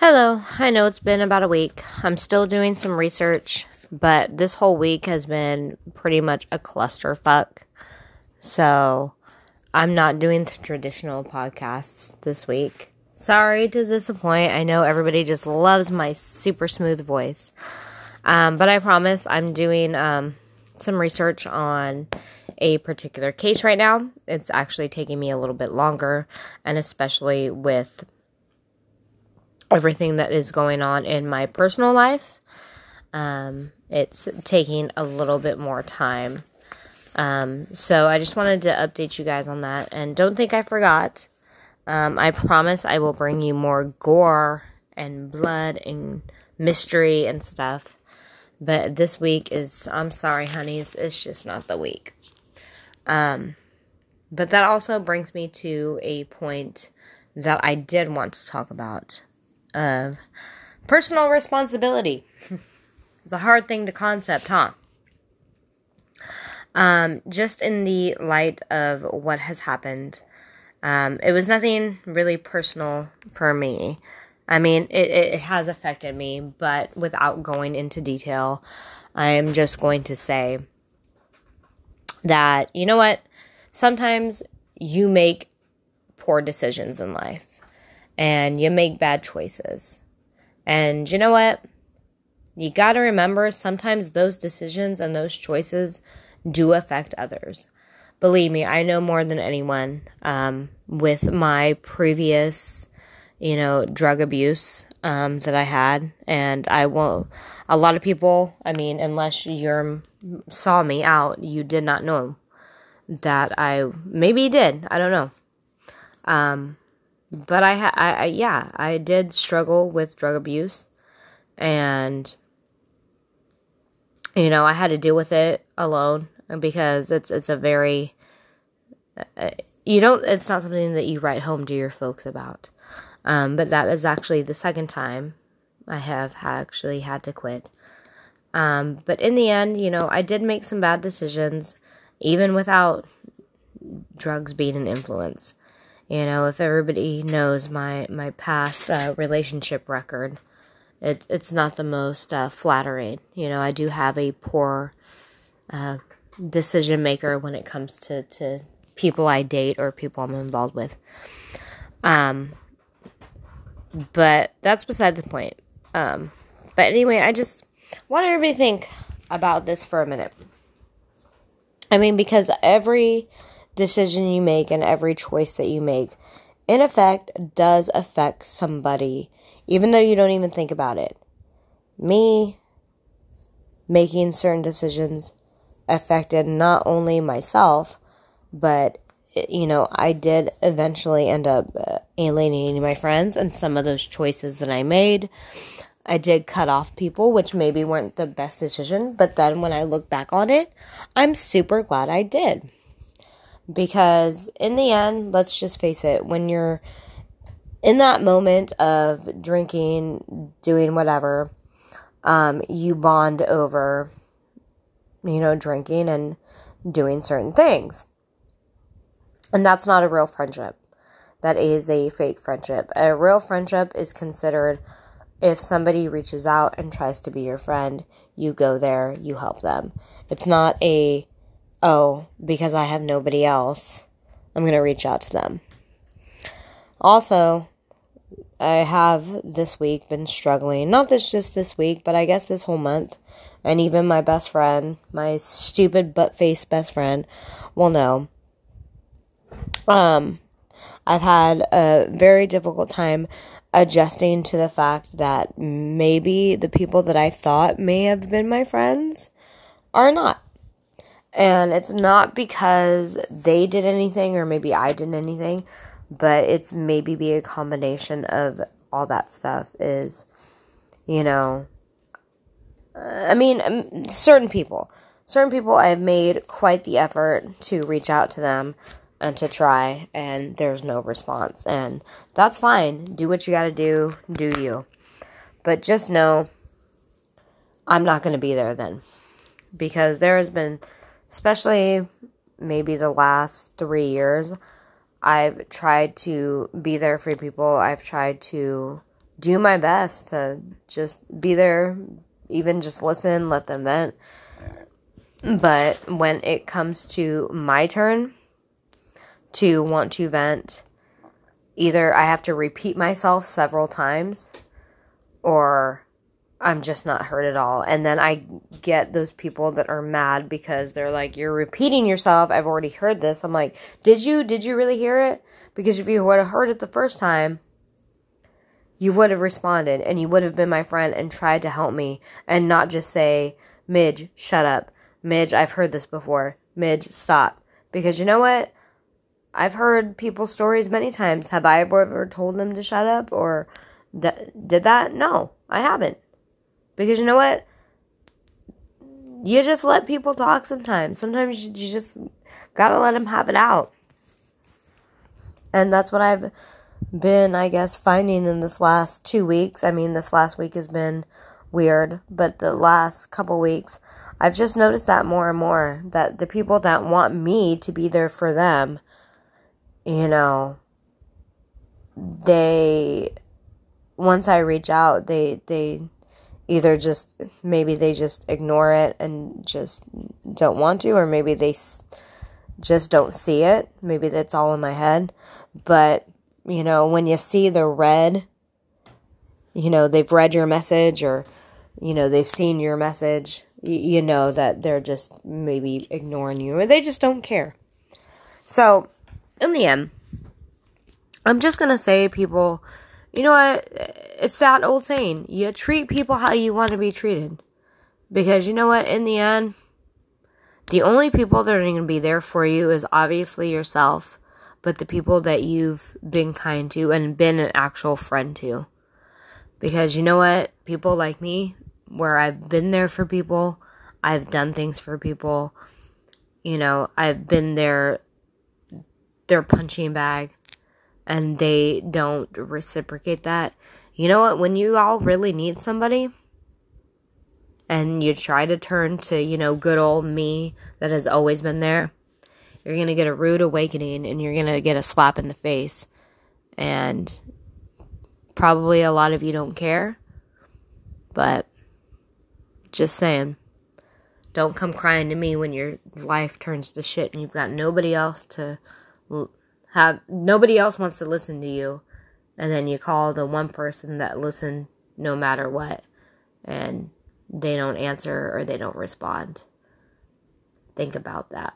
Hello. I know it's been about a week. I'm still doing some research, but this whole week has been pretty much a clusterfuck. So I'm not doing the traditional podcasts this week. Sorry to disappoint. I know everybody just loves my super smooth voice. Um, but I promise I'm doing um, some research on a particular case right now. It's actually taking me a little bit longer, and especially with everything that is going on in my personal life. Um, it's taking a little bit more time. Um, so I just wanted to update you guys on that. And don't think I forgot. Um, I promise I will bring you more gore and blood and mystery and stuff. But this week is, I'm sorry, honeys, it's just not the week. Um, but that also brings me to a point that I did want to talk about of personal responsibility. it's a hard thing to concept, huh? Um, just in the light of what has happened, um, it was nothing really personal for me. I mean, it, it has affected me, but without going into detail, I am just going to say that, you know what? Sometimes you make poor decisions in life and you make bad choices. And you know what? You got to remember sometimes those decisions and those choices do affect others. Believe me, I know more than anyone um, with my previous, you know, drug abuse um, that I had. And I won't, a lot of people, I mean, unless you saw me out, you did not know that I, maybe you did, I don't know. Um, but I, ha- I, I, yeah, I did struggle with drug abuse, and you know, I had to deal with it alone because it's it's a very uh, you don't it's not something that you write home to your folks about. Um, but that is actually the second time I have actually had to quit. Um, but in the end, you know, I did make some bad decisions, even without drugs being an influence. You know, if everybody knows my my past uh, relationship record, it's it's not the most uh, flattering. You know, I do have a poor uh, decision maker when it comes to to people I date or people I'm involved with. Um, but that's beside the point. Um, but anyway, I just want everybody to think about this for a minute. I mean, because every decision you make and every choice that you make, in effect, does affect somebody, even though you don't even think about it. Me making certain decisions affected not only myself, but you know, I did eventually end up uh, alienating my friends and some of those choices that I made. I did cut off people, which maybe weren't the best decision, but then when I look back on it, I'm super glad I did. Because in the end, let's just face it, when you're in that moment of drinking, doing whatever, um, you bond over, you know, drinking and doing certain things. And that's not a real friendship. That is a fake friendship. A real friendship is considered if somebody reaches out and tries to be your friend, you go there, you help them. It's not a oh, because I have nobody else, I'm going to reach out to them. Also, I have this week been struggling, not this just this week, but I guess this whole month. And even my best friend, my stupid butt face best friend, will know. Um, I've had a very difficult time adjusting to the fact that maybe the people that I thought may have been my friends are not. And it's not because they did anything or maybe I did anything, but it's maybe be a combination of all that stuff is, you know, I mean, um, certain people. Certain people I have made quite the effort to reach out to them and to try, and there's no response. And that's fine. Do what you gotta do, do you. But just know I'm not gonna be there then. Because there has been especially maybe the last three years, I've tried to be there for people. I've tried to do my best to just be there, even just listen, let them vent. But when it comes to my turn to want to vent, either I have to repeat myself several times or I'm just not heard at all. And then I get those people that are mad because they're like, You're repeating yourself. I've already heard this. I'm like, Did you? Did you really hear it? Because if you would have heard it the first time, you would have responded and you would have been my friend and tried to help me and not just say, Midge, shut up. Midge, I've heard this before. Midge, stop. Because you know what? I've heard people's stories many times. Have I ever told them to shut up or d- did that? No, I haven't. Because you know what? You just let people talk sometimes. Sometimes you just gotta let them have it out. And that's what I've been, I guess, finding in this last two weeks. I mean, this last week has been weird, but the last couple weeks, I've just noticed that more and more that the people that want me to be there for them, you know, they once I reach out, they they either just maybe they just ignore it and just don't want to or maybe they just don't see it. Maybe that's all in my head. But, you know, when you see the red, you know, they've read your message or, you know, they've seen your message, you, know that they're just maybe ignoring you or they just don't care. So, in the end, I'm just going to say, people, you know what? It's that old saying you treat people how you want to be treated. Because you know what? In the end, the only people that are going to be there for you is obviously yourself, but the people that you've been kind to and been an actual friend to. Because you know what? People like me, where I've been there for people, I've done things for people, you know, I've been there, their punching bag, and they don't reciprocate that. You know what? When you all really need somebody, and you try to turn to, you know, good old me that has always been there, you're going to get a rude awakening and you're going to get a slap in the face. And probably a lot of you don't care, but just saying. Don't come crying to me when your life turns to shit and you've got nobody else to have nobody else wants to listen to you and then you call the one person that listen no matter what and they don't answer or they don't respond. Think about that.